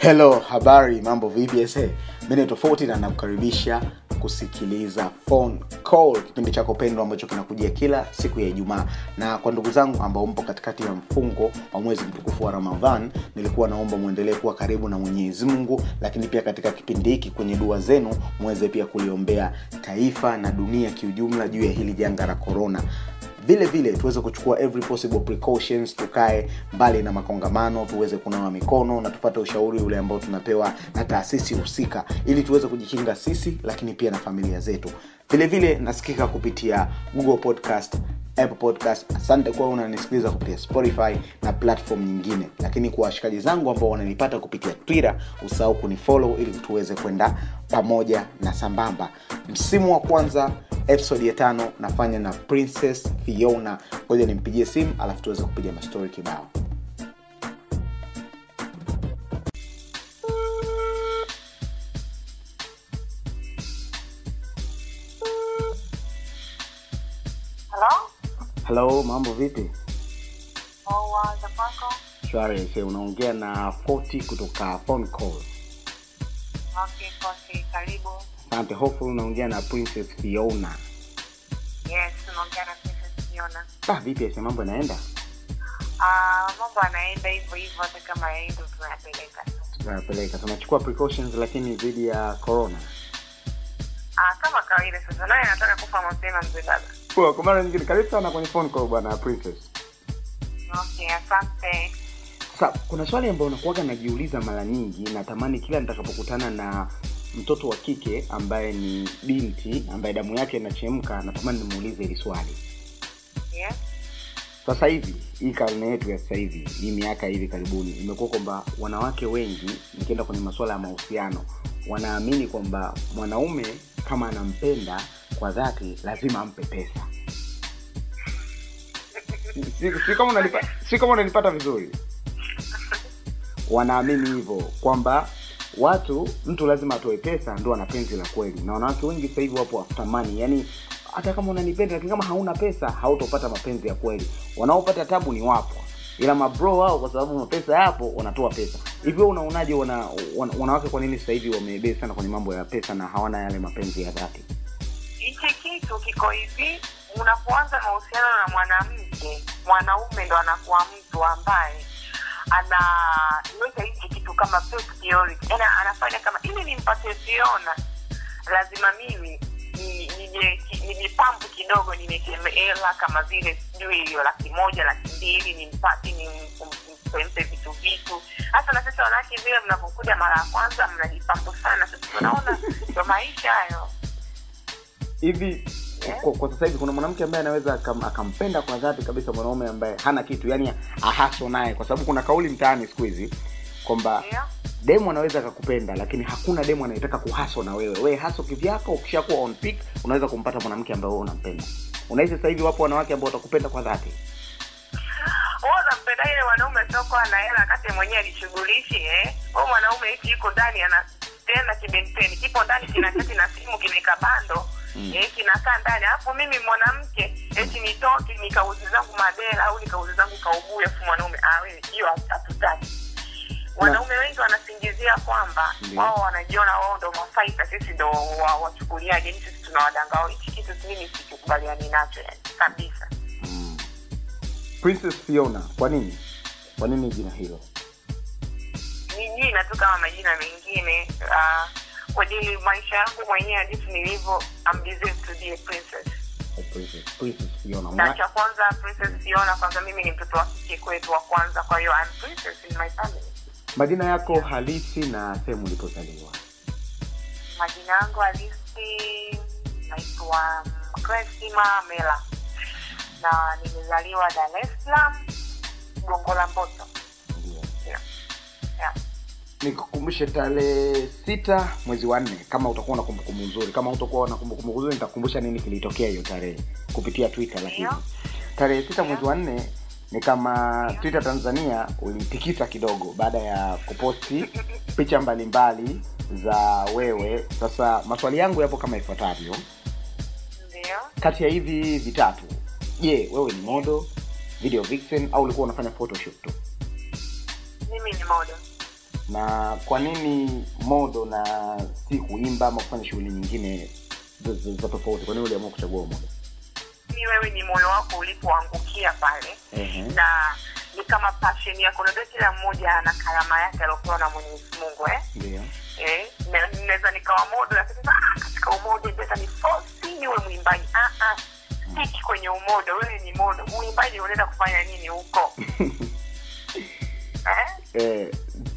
hello habari mambo ese? Mi tofauti na nakukaribisha kusikiliza phone call kipindi chako pendwa ambacho kinakujia kila siku ya ijumaa. Na kwa ndugu zangu ambao mpo katikati ya mfungo wa mwezi mtukufu wa ramadhan nilikuwa naomba mwendelee kuwa karibu na mwenyezi mungu lakini pia katika kipindi hiki kwenye dua zenu mweze pia kuliombea taifa na dunia kiujumla juu ya hili janga la korona vile vile tuweze kuchukua every possible precautions tukae mbali na makongamano tuweze kunawa mikono na tupate ushauri ule ambao tunapewa na taasisi husika ili tuweze kujikinga sisi lakini pia na familia zetu. Vile vile nasikika kupitia google podcast apple podcast. Asante kuwa unanisikiliza kupitia spotify na platform nyingine. Lakini kwa washikaji zangu ambao wananipata kupitia twitter usahau kunifollow ili tuweze kwenda pamoja na sambamba. Msimu wa kwanza episode ya tano nafanya na princess fiona. Ngoja nimpigie simu alafu tuweze kupiga mastori kibao. Halo? mambo vipi? Shwari se unaongea na 40 kutoka phone call. Okay, kosi, karibu. Asante hofu unaongea na princess fiona Yes, unaongea na Princess Fiona. ah, vipi ase mambo yanaenda Ah, mambo anaenda hivyo hivyo hata kama yaendo tunayapeleka tunayapeleka tunachukua precautions lakini dhidi ya corona Ah, kama kawaida sasa naye anataka kufa mapema mzee baba. Poa, kwa mara nyingine karibu sana kwenye phone call bwana princess Okay, asante. sasa kuna swali ambayo nakuaga najiuliza mara nyingi natamani kila nitakapokutana na mtoto wa kike ambaye ni binti ambaye damu yake inachemka natamani nimuulize hili swali. Yeah. sasa hivi hii karne yetu ya sasa hivi hii miaka hivi karibuni imekuwa kwamba wanawake wengi nikienda kwenye masuala ya mahusiano wanaamini kwamba mwanaume kama anampenda kwa dhati lazima ampe pesa. Si, si kama unanipa, si kama unanipata vizuri. Wanaamini hivyo kwamba watu mtu lazima atoe pesa ndo ana penzi la kweli. Na wanawake wengi sasa hivi wapo wafutamani yani hata kama unanipenda lakini kama hauna pesa hautopata mapenzi ya kweli. Wanaopata tabu ni wapo. Ila mabro wao kwa sababu mapesa yapo wanatoa pesa. Hivyo unaonaje wana, wana, wanawake kwa nini sasa hivi wamebee sana kwenye mambo ya pesa na hawana yale mapenzi ya dhati? Hichi kitu kiko hivi, unapoanza mahusiano na mwanamke, mwanaume ndo anakuwa mtu ambaye anaweka hiki kitu kama. Yaani anafanya kama ili nimpate Fiona, lazima mimi ni- nije- ki- nijipampu kidogo nimekemela kama vile sijui hiyo laki moja laki mbili nimpati nimpe vitu vitu. Hasa na sasa wanawake vile mnavyokuja mara ya kwanza mnajipambu sana. Sasa tunaona ndo maisha hayo. Hivi kwa, kwa sasa hivi kuna mwanamke ambaye anaweza akam, akampenda kwa dhati kabisa mwanaume ambaye hana kitu yani ahaso naye. Kwa sababu kuna kauli mtaani siku hizi kwamba demu anaweza akakupenda lakini hakuna demu anayetaka kuhaso na wewe. Wewe haso kivyako ukishakuwa on peak unaweza kumpata mwanamke ambaye wewe unampenda. Unahisi sasa hivi wapo wanawake ambao watakupenda kwa dhati? Wewe unampenda ile mwanaume siokuwa na hela kati mwenyewe alishughulishi eh? Huyo mwanaume hichi iko ndani ana tena kibenteni. Kipo ndani kinachati na simu kimeka bando Mm. eh kinakaa ndani. Alafu mimi mwanamke eti nitoke nikauzi zangu madela au nikauzi zangu kaubuya afu mwanaume ah hiyo hatutaki. Wanaume wengi wanasingizia kwamba Ndio. wao wanajiona wao ndo mafaita sisi ndo wa- wachukuliaje yani sisi tunawadanga wao. Hichi kitu mimi sikikubaliani nacho yani kabisa. Mm. princess fiona kwa nini? Kwa nini jina hilo? Ni jina tu kama majina mengine uh, kwa ajili maisha yangu mwenyewe jinsi nilivyo I'm deserved to be a princess Oh, princess, princess fiona na cha kwanza princess fiona kwanza mimi ni mtoto wa kike kwetu wa kwanza kwa hiyo I'm princess in my family majina yako halisi na sehemu ulipozaliwa majina yangu halisi naitwa Cresima Mela na nimezaliwa Dar es Salaam Gongo la Mboto Ndio. yeah. Yeah. Nikukumbushe tarehe sita mwezi wa nne kama utakuwa na kumbukumbu nzuri kama utakuwa na kumbukumbu nzuri nitakukumbusha nini kilitokea hiyo tarehe kupitia twitter lakini tarehe sita mwezi wa nne ni kama twitter tanzania ulitikisa kidogo baada ya kuposti picha mbalimbali za wewe. Sasa maswali yangu yapo kama ifuatavyo. Kati ya hivi vitatu je wewe ni modo video vixen au ulikuwa unafanya photoshop tu? Mimi ni modo na kwa nini modo na si kuimba ama kufanya shughuli nyingine za- tofauti kwa nini uliamua kuchagua modo ni wewe ni moyo wako ulipoangukia pale Ehe. na ni kama passion yako unajua kila mmoja ana karama yake aliopewa na mwenyezi mungu eh? Yeah. Eh, naweza nikawa modo lakini ah, katika umoja naweza ni fosi niwe mwimbaji ah, ah. stiki kwenye umodo wewe ni modo mwimbaji unaenda kufanya nini huko eh? eh,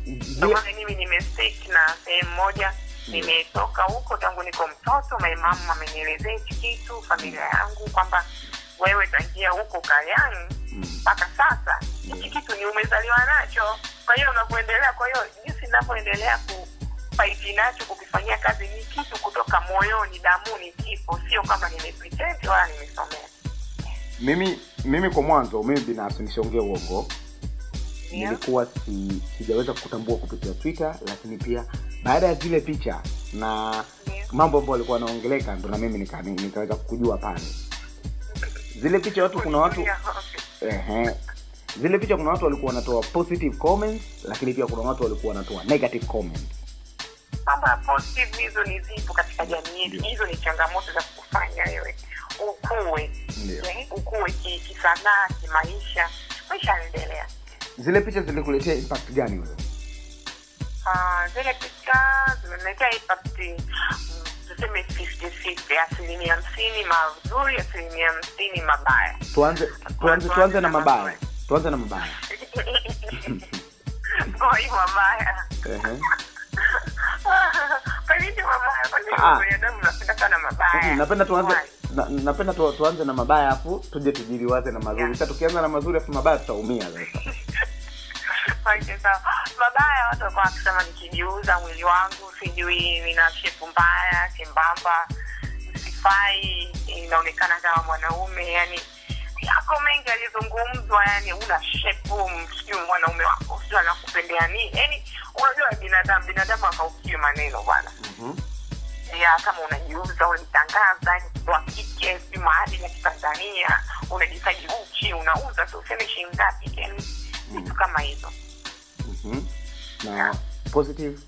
Ndio mimi nimestick na sehemu moja nimetoka huko tangu niko mtoto maimamu amenielezea hichi kitu familia yangu kwamba wewe tangia huko kayani mm, mpaka sasa hichi hiki kitu ni umezaliwa nacho. Kwa hiyo unavyoendelea kwa hiyo jinsi ninavyoendelea kufaiti nacho kukifanyia kazi ni kitu kutoka moyoni damuni kipo sio kama nimepretend wala nimesomea. Mimi mimi kwa mwanzo mimi binafsi nisiongee uongo Ndio. nilikuwa si, sijaweza kutambua kupitia twitter lakini pia baada ya zile picha na mambo ambayo alikuwa anaongeleka ndo na mimi nika, nikaweza kujua pale. Zile picha watu kuna watu ehe, zile picha kuna watu walikuwa wanatoa positive comments lakini pia kuna watu walikuwa wanatoa negative comments. Mambo ya positive hizo ni zipo katika jamii yetu. Hizo ni changamoto za kufanya wewe. Eh, ukue ki- kisanaa kimaisha. Maisha yanaendelea zile picha zilikuletea impact gani wewe? Uh, zile picha zimeletea impact mm, tuseme asilimia hamsini mazuri asilimia hamsini mabaya. Tuanze tuanze tuanze na mabaya. tuanze na mabaya. Koi mabaya. Kwa nini mabaya. Kwa nini Ah. binadamu napenda sana mabaya. Napenda tuanze? Na, napenda tu, tuanze na mabaya afu tuje tujiliwaze na mazuri Yeah. sa tukianza na mazuri afu mabaya tutaumia sasa Okay, mabaya watu wakuwa wakisema nikijiuza mwili wangu sijui nina shepu mbaya chembamba sifai inaonekana kama mwanaume yani yako mengi yalizungumzwa yani una shepu sijui mwanaume wako sijui anakupendea nini yani unajua binadamu binadamu akaukie maneno bwana Mhm. Ya kama unajiuza unajitangaza wa kike si maadili ya kitanzania unajitaji uchi unauza tu useme shilingi ngapi yani vitu kama hizo Mhm. na positive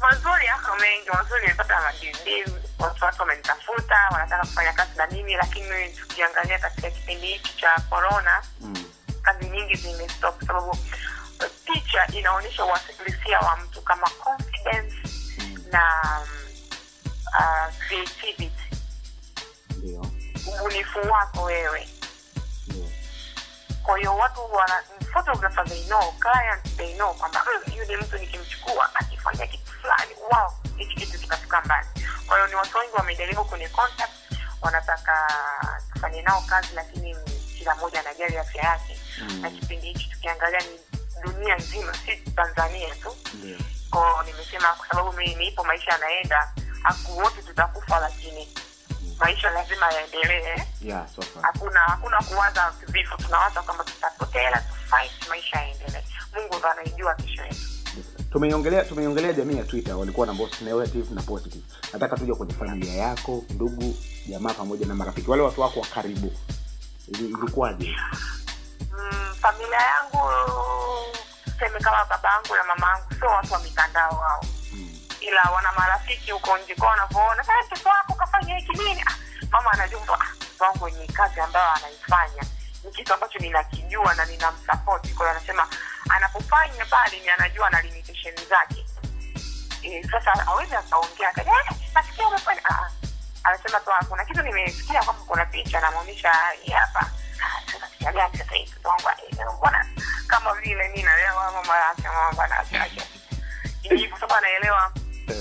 mazuri yako mengi mazuri imepata madildil watu watu wamenitafuta wanataka kufanya kazi na mimi lakini tukiangalia katika kipindi hiki cha korona mm. kazi nyingi zimestop kwa sababu eh, picha inaonyesha uasilisia wa mtu kama confidence. Na um, uh, creativity. Ndio. Ubunifu wako wewe. Kwa hiyo watu wana photographer they know client they know kwamba "Mm, yule mtu nikimchukua akifanya kitu fulani wow hichi kitu kitafika mbali. Kwa hiyo ni watu wengi wamejaribu kwenye contact wanataka tufanye nao kazi lakini kila mmoja anajali afya yake. Mm. na kipindi hichi tukiangalia ni dunia nzima si tanzania tu. Ndio ko nimesema kwa sababu mimi nipo maisha yanaenda. Haku wote tutakufa lakini maisha lazima yaendelee yeah so hakuna hakuna kuwaza vifo. Tunawaza kwamba tutapotela tufight maisha yaendelee. Mungu ndo anaijua kesho yetu. Tumeiongelea tumeiongelea jamii ya twitter. Walikuwa na both negative na positive. Nataka tuje kwenye familia yako ndugu jamaa pamoja na marafiki. Wale watu wako wa karibu. Ilikuwaje? Mm, familia yangu tuseme kama babangu na mamangu sio watu wa mitandao wao. Mm. ila wana marafiki huko nje kwa wanavyoona "Eh, mtoto wako kafanya hiki nini? Ah, mama anajua ah, wangu wenye kazi ambayo anaifanya. Ni kitu ambacho ninakijua na ninamsapoti kwa hiyo anasema anapofanya pale ni anajua na limitation zake. E, sasa awezi akaongea akaja "Eh, nasikia umefanya. Ah, ah." anasema tu "Ah, kuna kitu nimesikia kwamba kuna picha namwonyesha hii hapa Mbona kama vile mi nalewa mama yake mama bwana achache kwa sababu anaelewa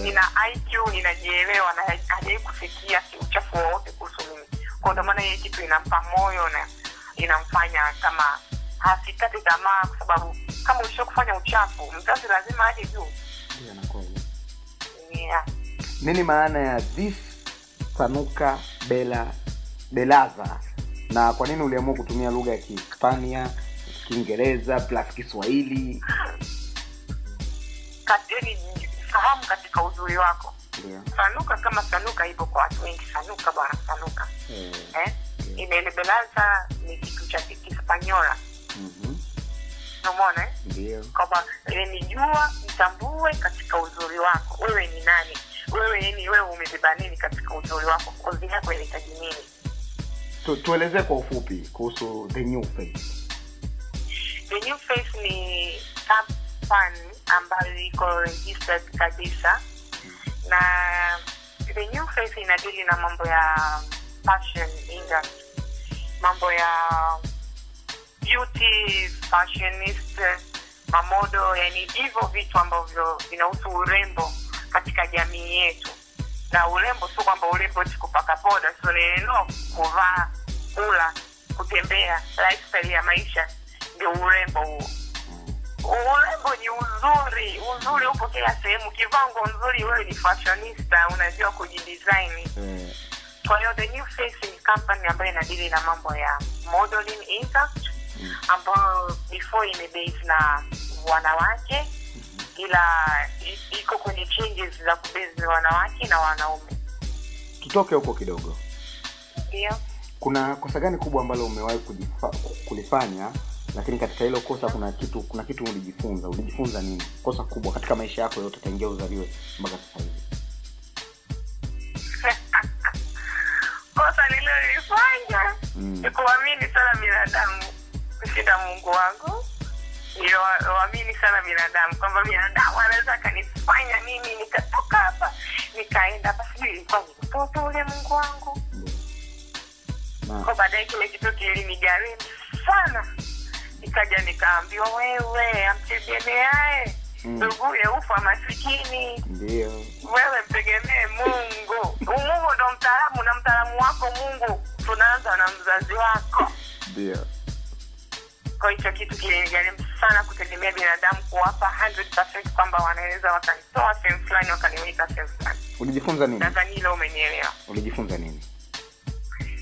nina iq ninajielewa na hajai kufikia uchafu wowote kuhusu mimi kwa ndio maana kitu inampa moyo na inamfanya kama hasikati tamaa kwa sababu kama ulisha kufanya uchafu mzazi lazima aje juu nini maana ya this sanuka bela belaza na kwa nini uliamua kutumia lugha ya kihispania kiingereza plus kiswahili? Fahamu katika uzuri wako. Yeah. sanuka kama sanuka ipo kwa watu wengi. Sanuka bwana sanuka. Eh, yeah. inelebelaza ni kitu cha kispanyola. Mhm, umona eh? kwamba nijua mtambue katika uzuri wako. Wewe ni nani? Wewe ni wewe umebeba nini katika uzuri wako? Kozi yako inahitaji nini tu, tuelezee kwa ufupi kuhusu the new face. The new face ni company ambayo iko registered kabisa. Na the new face inadili na mambo ya fashion industry. Mambo ya beauty fashionist mamodo yani hivyo vitu ambavyo vinahusu urembo katika jamii yetu na urembo sio kwamba urembo ti kupaka poda sio neno kuvaa kula kutembea lifestyle ya maisha ndio urembo huo. Urembo ni uzuri uzuri upo kila sehemu. Kivango nzuri wewe ni fashionista unajua kujidesign. Eh, kwa hiyo the new face ni company ambayo inadili na mambo ya modeling industry ambayo before imebase na wanawake ila iko kwenye changes za kubezi wanawake na wanaume. Tutoke huko kidogo. Ndio. Kuna kosa gani kubwa ambalo umewahi kulifanya lakini katika hilo kosa kuna kitu kuna kitu ulijifunza? Ulijifunza nini? Kosa kubwa katika maisha yako yote tangia uzaliwe mpaka sasa hivi. Kosa nililolifanya Mm. ni kuamini sana binadamu kushinda mungu wangu niliwaamini sana binadamu kwamba binadamu anaweza akanifanya mimi nikatoka hapa nikaenda sijui ilikuwa ni mtoto ule mungu wangu. Ko baadaye kile kitu kilinigharimu sana. Nikaja nikaambiwa wewe amtegemeae Mm. ufa masikini. Ndio. Wewe mtegemee mungu. Mungu ndo mtaalamu na mtaalamu wako mungu. Tunaanza na mzazi wako. Ndio. Kwa hicho kitu kilinigharimu sana kutegemea binadamu kuwapa 100% kwamba wanaweza wakanitoa sehemu fulani wakaniweka sehemu fulani. Ulijifunza nini? Nadhani hilo umenielewa. Ulijifunza nini?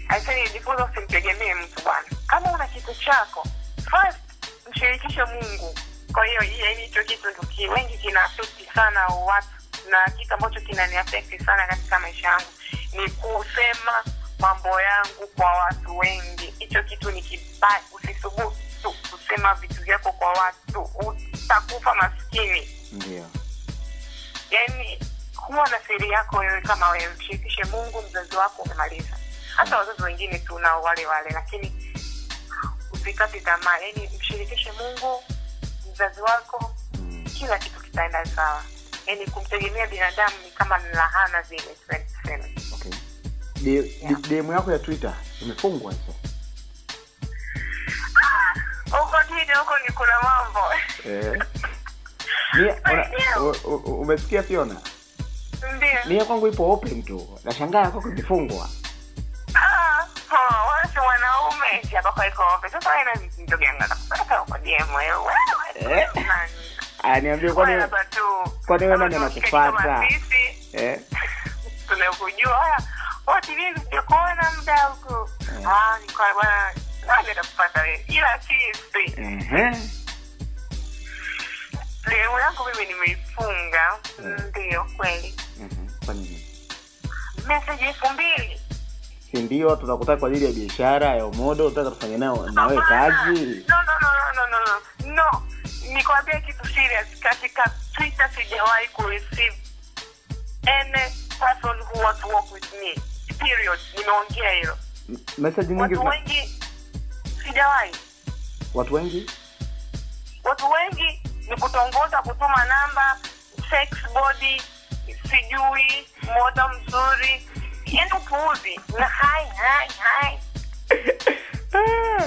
Aisee jifunza usimtegemee mtu bwana. Kama una kitu chako first mshirikishe mungu. Kwa hiyo hii- hicho kitu ki- wengi kina afekti sana watu na kitu ambacho kinaniafekti sana katika maisha yangu ni kusema mambo yangu kwa watu wengi. Hicho kitu ni kibaya usisubutu kusema vitu vyako kwa watu utakufa maskini. Ndio. Yani kuwa na siri yako wewe kama wewe mshirikishe mungu mzazi wako umemaliza. Hata wazazi wengine tunao wale wale lakini usikate tamaa. Yani mshirikishe mungu mzazi wako Mm. kila kitu kitaenda sawa. Yani kumtegemea binadamu ni kama ni lahana vile tuseme okay. D- Yeah. Dm yako ya twitter imefungwa hizo huko nini? Huko ni kuna mambo. Eh. Umesikia Fiona? Ndiyo. Mie kwangu ipo open tu, nashangaa kwako imefungwa. Eh? Ah, niambie, kwani wewe nani anakufata? Eh? Tunakujua unanipata wewe, ila chizi ehe, yangu mimi nimeifunga. Ndio kweli. Meseji elfu mbili si? Tunakutaka kwa ajili ya biashara ya umodo, unataka tufanye nayo na wewe kazi? No, no, no, no, no, no, no. Nikwambia kitu serious, katika Twitter sijawahi kureceive any person who wants to work with me period. Nimeongea hilo, message nyingi watu wengi sijawahi watu wengi? Watu wengi ni kutongoza kutuma namba sex body sijui moda mzuri. Yani upuuzi. Na hai hai hai.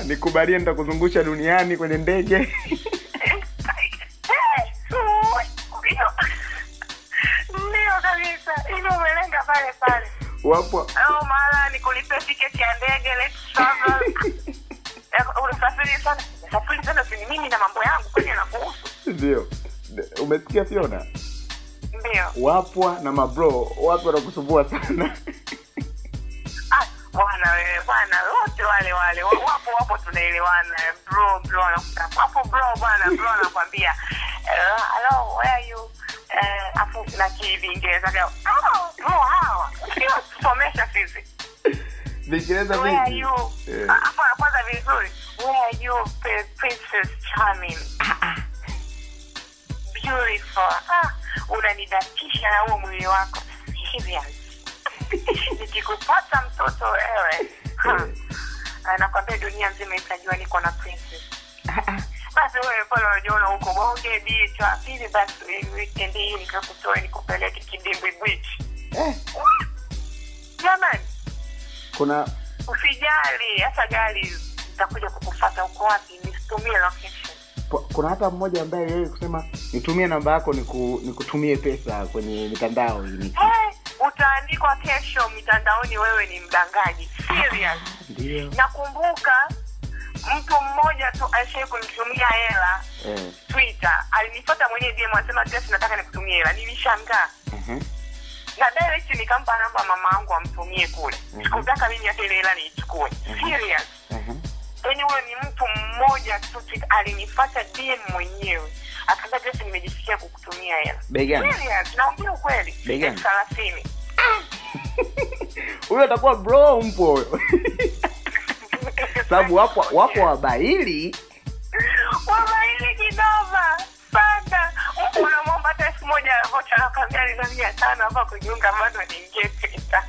Nikubalie nitakuzungusha duniani kwenye ndege. Ndio kabisa. Hivyo umelenga pale pale. Wapo. Au mara nikulipe tiketi ya ndege let's travel Unasafiri sana. Nimesafiri sana sini mimi na mambo yangu kwani anakuhusu ndio. Umesikia fiona? Ndio. Wapwa na mabro wapi wanakusumbua sana. Ah, bwana wewe bwana wote wale wale wapo wapo tunaelewana. Bro bro wapo bro bwana bro anakwambia eh, hello where are you? Eh afu na kiingereza oh bro hawa. Sio tusomesha sisi. Viingereza vingi. you? Eh. afu anaanza vizuri where are you princess charming? Beautiful. Ah, unanidakisha na huo mwili wako. Serious nikikupata mtoto wewe. Ha, nakwambia dunia nzima itajua niko na princess. Basi wewe pale unajiona huko bonge beach pili basi weekend hii nikakutoa nikupeleke kidimbwi beach. Eh, jamani. Kuna usijali hata gari itakuja kukufata. Uko wapi? Nisitumie location. Kuna hata mmoja ambaye yeye kusema nitumie namba yako niku, nikutumie pesa kwenye mitandao hii hey, utaandikwa kesho mitandaoni wewe ni mdangaji serious. Ndio. Nakumbuka mtu mmoja tu aishai kunitumia hela eh, twitter. Alinifata mwenyewe DM anasema tesi nataka nikutumie hela. Nilishangaa. Uh-huh. na direct nikampa namba mama yangu amtumie kule. Mhm. sikutaka mimi hata ile hela niichukue. Uh-huh. Yaani huyo ni mtu mmoja tu alinifata DM mwenyewe. Akaambia Jesse nimejisikia kukutumia hela. Bei gani? Naongea ukweli. Elfu thelathini. Huyo atakuwa bro mpo huyo? Sababu wapo wapo wabaili. Wabaili kidoba sana. Unamwomba hata elfu moja vocha nakwambia ninamia tano hapa kujiunga bado niingie twitter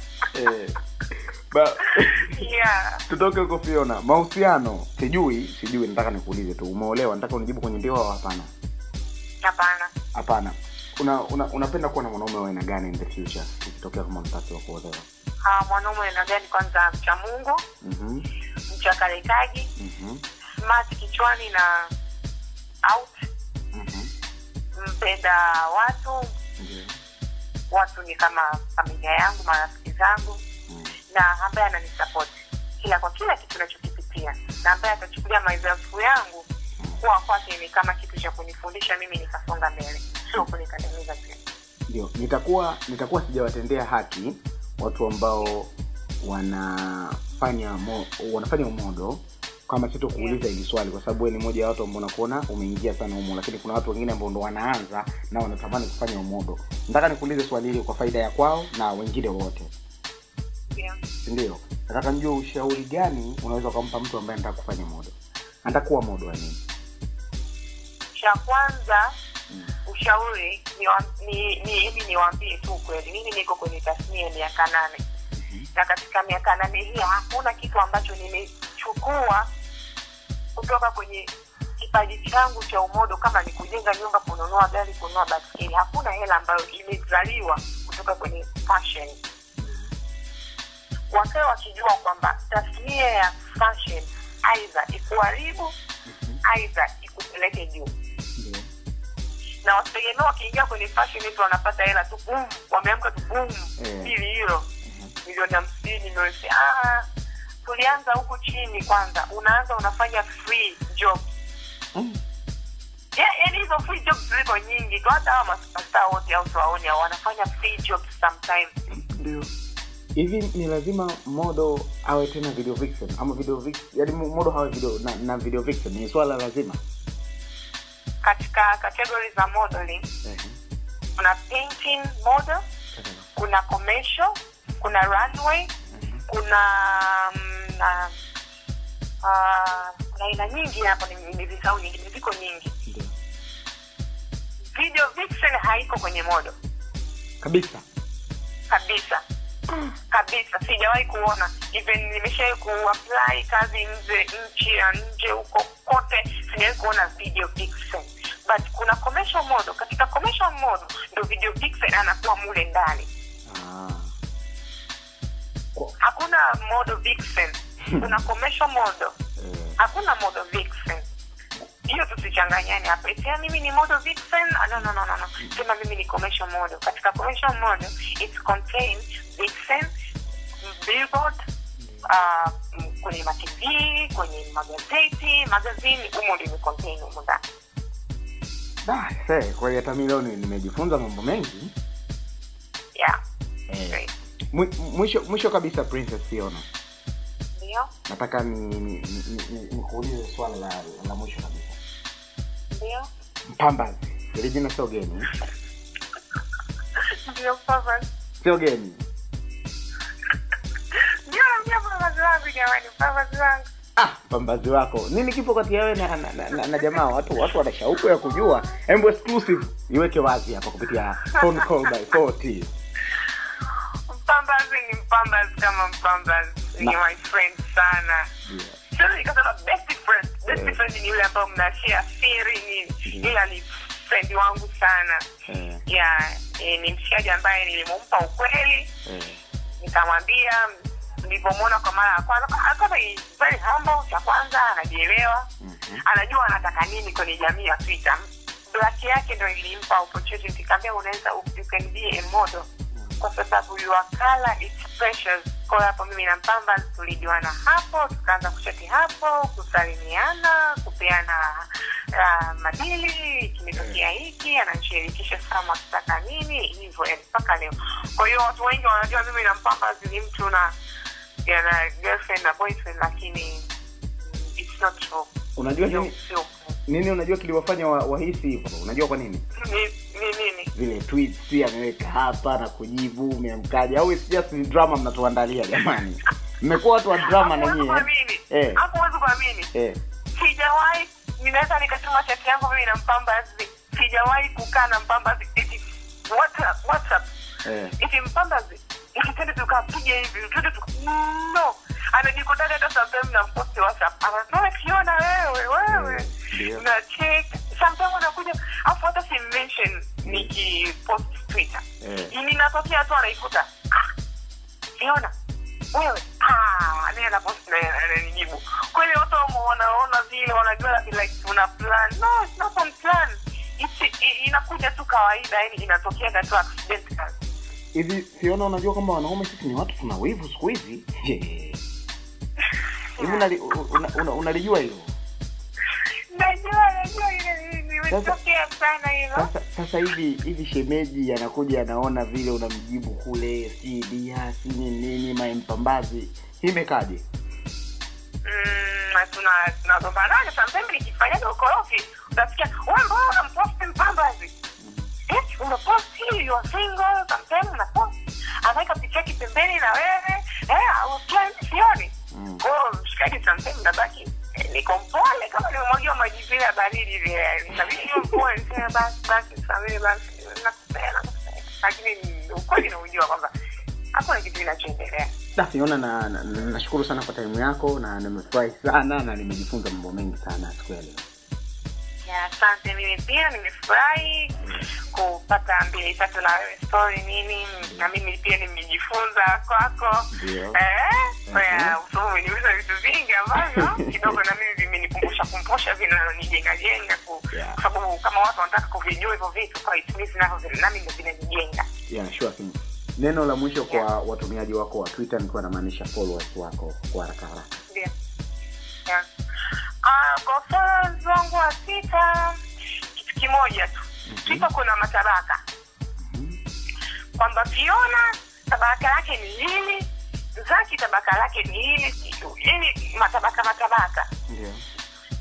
yeah. Tutoke huko fiona. Mahusiano sijui sijui nataka nikuulize tu. Umeolewa nataka unijibu kwenye ndio au hapana? Hapana. Hapana. Una, una unapenda kuwa na mwanaume wa aina gani in the future ukitokea kama mtatu wa kuolewa? Ah, mwanaume aina gani? Kwanza mcha mungu. Mhm, mchakarekaji mhm, smart kichwani na out. Mhm. mpenda watu. Ndio. watu ni kama familia yangu marafiki zangu. Na ambaye ananisupport kila kwa kila kitu nachokipitia na ambaye atachukulia madhaifu yangu kuwa kwake ni kama kitu cha kunifundisha mimi nikasonga mbele sio kunikandamiza ndio nitakuwa nitakuwa sijawatendea haki watu ambao wanafanya mo, wanafanya umodo kama sito kuuliza hili swali kwa sababu ni moja ya watu ambao nakuona umeingia sana umo lakini kuna watu wengine ambao ndo wanaanza na wanatamani kufanya umodo. Nataka nikuulize swali hili kwa faida ya kwao na wengine wote Ndio. sindio nataka nijua ushauri gani unaweza ukampa mtu ambaye anataka kufanya modo. Anataka kuwa modo nini? Cha kwanza Mm. ushauri ni niwambie ni ni tu kweli mimi niko kwenye tasnia ya miaka nane. Na katika miaka nane hii hakuna kitu ambacho nimechukua kutoka kwenye kipaji changu cha umodo kama ni kujenga nyumba kununua gari kununua baskeli hakuna hela ambayo imezaliwa kutoka kwenye fashion wakae wakijua kwamba tasnia ya fashion aidha ikuharibu aidha ikupeleke juu. Na wategemea wakiingia kwenye fashion eti wanapata hela tu wameamka tu boom Eh. hilo. Milioni hamsini milioni ah, tulianza huku chini kwanza unaanza unafanya free job. Mm. Ya- yaani hizo free job ziko nyingi tu hata hawa masupasta wote au tuwaone wanafanya free job sometimes. Ndio hivi ni lazima modo awe tena video vixen ama video yani modo hawe video na, na video vixen ni swala lazima. Katika category za modeling kuna painting model kuna commercial kuna runway kuna um, na uh, kuna aina nyingi hapo ni- nimevisahau nyingi viko nyingi. Video vixen haiko kwenye modo. Kabisa. Kabisa kabisa sijawahi kuona. Even nimeshawai kuapply kazi nje nchi ya nje huko kote sijawahi kuona video pixel. But kuna commercial model. Katika commercial model ndo video pixel anakuwa mule ndani. Ah. Hakuna model vixen kuna commercial model. Eh, hakuna model vixen hiyo tusichanganyane hapa. Eti "Ah, mimi ni model vixen Ah, no, no, no, no, no. sema mimi ni commercial model. Katika commercial model it's contains vixen billboard uh, kwenye matv kwenye magazeti. Magazini humo ndio humo ndani. Da, kweli hata mi leo nimejifunza mambo mengi. Yeah. Eh. Mwisho mwisho kabisa princess ndio. Nataka ni ni- ni- ni- ni- nikuulize swala la, la mwisho kabisa. Ndio. Mpambazi. Ilijina sio geni. Sio geni papa wangu jamani papa wangu. Ah pambazi wako. Nini kipo kati yawe na, na, na, na, na jamaa? Watu watu wana shauku ya kujua. Embo exclusive iweke wazi hapa kupitia phone call by 40 mpambazi ni mpambazi kama mpambazi. Ni my friend sana. Yeah. Siwezi nikasema best friend best yeah. friend ni yule ambayo mnashia siri ni ila ni friend wangu sana. Yeah. Yeah, e, ni mshikaji ambaye nilimumpa ukweli. Yeah. nikamwambia nilivyomwona kwa mara ya kwanza very humble cha kwanza anajielewa. Mhm. anajua anataka nini kwenye jamii ya twitter. Black yake ndo ilimpa opportunity kaambia unaweza you can be a model. Kwa sababu your color is precious. Kwa hapo mimi na mpamba tulijuana hapo tukaanza kuchati hapo kusalimiana kupeana uh, madili kimetokea hiki ananishirikisha sama akitaka nini hivyo mpaka leo. Kwa hiyo watu wengi wanajua mimi na mpamba ni mtu na yana girlfriend na boyfriend lakini it's not true. Unajua nini, nini unajua kiliwafanya wa- wahisi hivyo? Unajua kwa nini? Ni ni nini? Vile tweets ameweka hapa na kujibu umeamkaje? Au it's just drama mnatuandalia jamani. Mmekuwa watu wa drama na nyie. Eh. hapo huwezi kuamini. Eh, sijawahi ninaweza nikatuma chati yangu mimi na mpambazi sijawahi kukaa na mpambazi WhatsApp, WhatsApp eh. eti mpambazi ikitende tukapiga hivi tuende tuka no. Anajikutaga hata sometime na mposti WhatsApp anasema kiona wewe wewe. Ndio. na check. Sometime anakuja afu hata si mention nikipost Twitter. Eh. ninatokea tu anaikuta kiona wewe ah, naye anapost na ananijibu kweli watu wanaona vile wanajua like tuna plan. No it's not on plan. It's, inakuja tu kawaida yani inatokea tu accidental hivi siona unajua kwamba wanaume sisi ni watu tuna wivu siku hizi? Hivi unali- una- una- unalijua hilo? Najua najua ile imetokea sana hilo. sasa sasa hivi hivi shemeji anakuja anaona vile unamjibu kule si dia si nini nini maimpambazi imekaje tunagombanaga sometimes nikifanyaga ukorofi. Utasikia wewe mbona unamposti mpambazi eh unakuwa hii you are single sometimes unakuwa anaweka picha yake pembeni na wewe eh I was sioni Mm. kwa hiyo mshikaji sometimes nabaki eh, niko mpole kama nimemwagiwa maji vile ya baridi vile inabidi niwe mpole niseme basi basi samee basi nakupenda nakupenda lakini ukweli naujua kwamba hakuna kitu kinachoendelea Da, nashukuru na, na, na, sana kwa time yako na nimefurahi sana na nimejifunza mambo mengi sana siku ya leo asante mimi pia nimefurahi kupata mbili tatu na wewe story nini na mimi pia nimejifunza kwako. Eh, Mhm. umeniuliza vitu vingi ambavyo kidogo na mimi vimenikumbusha kumbusha vinanijenga jenga kwa sababu kama watu wanataka kuvijua hivyo vitu kwa itumizi navyo nami ndo vinanijenga yeah, sure. Neno la mwisho kwa watumiaji wako wa twitter nikiwa namaanisha followers wako kwa haraka haraka wa sita kitu kimoja tu. Kipo kuna matabaka. Kwamba Fiona tabaka lake ni hili Zaki tabaka lake ni hili kitu yani matabaka matabaka. Yeah.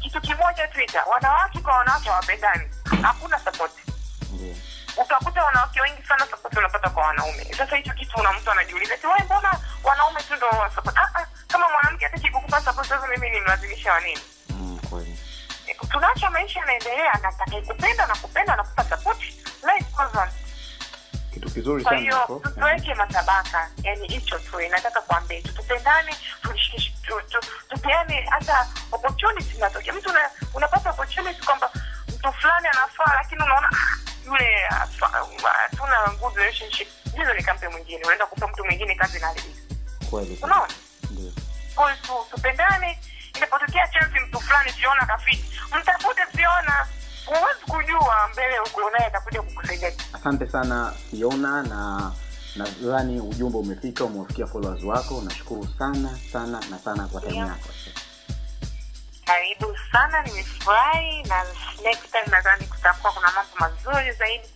kitu kimoja Twitter wanawake kwa wanawake hawapendani. Hakuna support. Yeah. utakuta wanawake wengi sana support unapata kwa wanaume. Sasa hicho kitu una mtu anajiuliza ti mbona wanaume tu ndo support? Ah, ah, kama mwanamke hataki kukupa support sasa mimi nimlazimisha wa nini? kweli tunaacha maisha yanaendelea na atakayekupenda na kupenda na kupa support life goes kitu kizuri kwa hiyo hapo. matabaka yani hicho tu nataka kuambia tu tupendane tupeane hata opportunity Natokea mtu una- unapata opportunity kwamba mtu fulani anafaa lakini unaona "Ah, yule hatuna good relationship. Hizo nikampe mwingine unaenda kupa mtu mwingine kazi inaharibika kweli. Unaona? Ndio. Kwa hiyo tupendane inapotokea chansi mtu fulani siona kafiti mtafute siona huwezi kujua mbele huko naye atakuja kukusaidia. Asante sana fiona na nadhani ujumbe umefika umewafikia followers wako. Nashukuru sana sana na sana kwa time yako. Karibu sana nimefurahi na next time nadhani kutakuwa kuna mambo mazuri zaidi.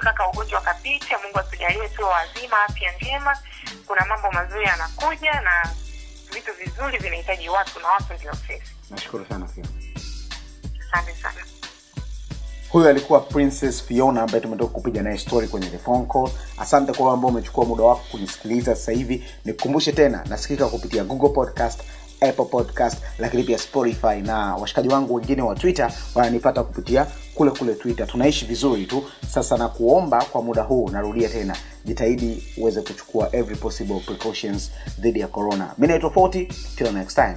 Kaka ugonjwa kapita mungu atujalie tu wazima afya njema. Kuna mambo mazuri yanakuja na vitu vizuri vinahitaji watu na watu ndio sisi. Nashukuru sana fiona. Asante sana. Huyu alikuwa princess fiona ambaye tumetoka kupiga naye story kwenye the phone call. Asante kwa ambao umechukua muda wako kunisikiliza sasa hivi. Nikukumbushe tena nasikika kupitia google podcast apple podcast lakini pia spotify. Na washikaji wangu wengine wa twitter wananipata kupitia kule kule twitter. Tunaishi vizuri tu. Sasa na kuomba kwa muda huu narudia tena jitahidi uweze kuchukua every possible precautions dhidi ya corona. Mi naitofauti 40 till next time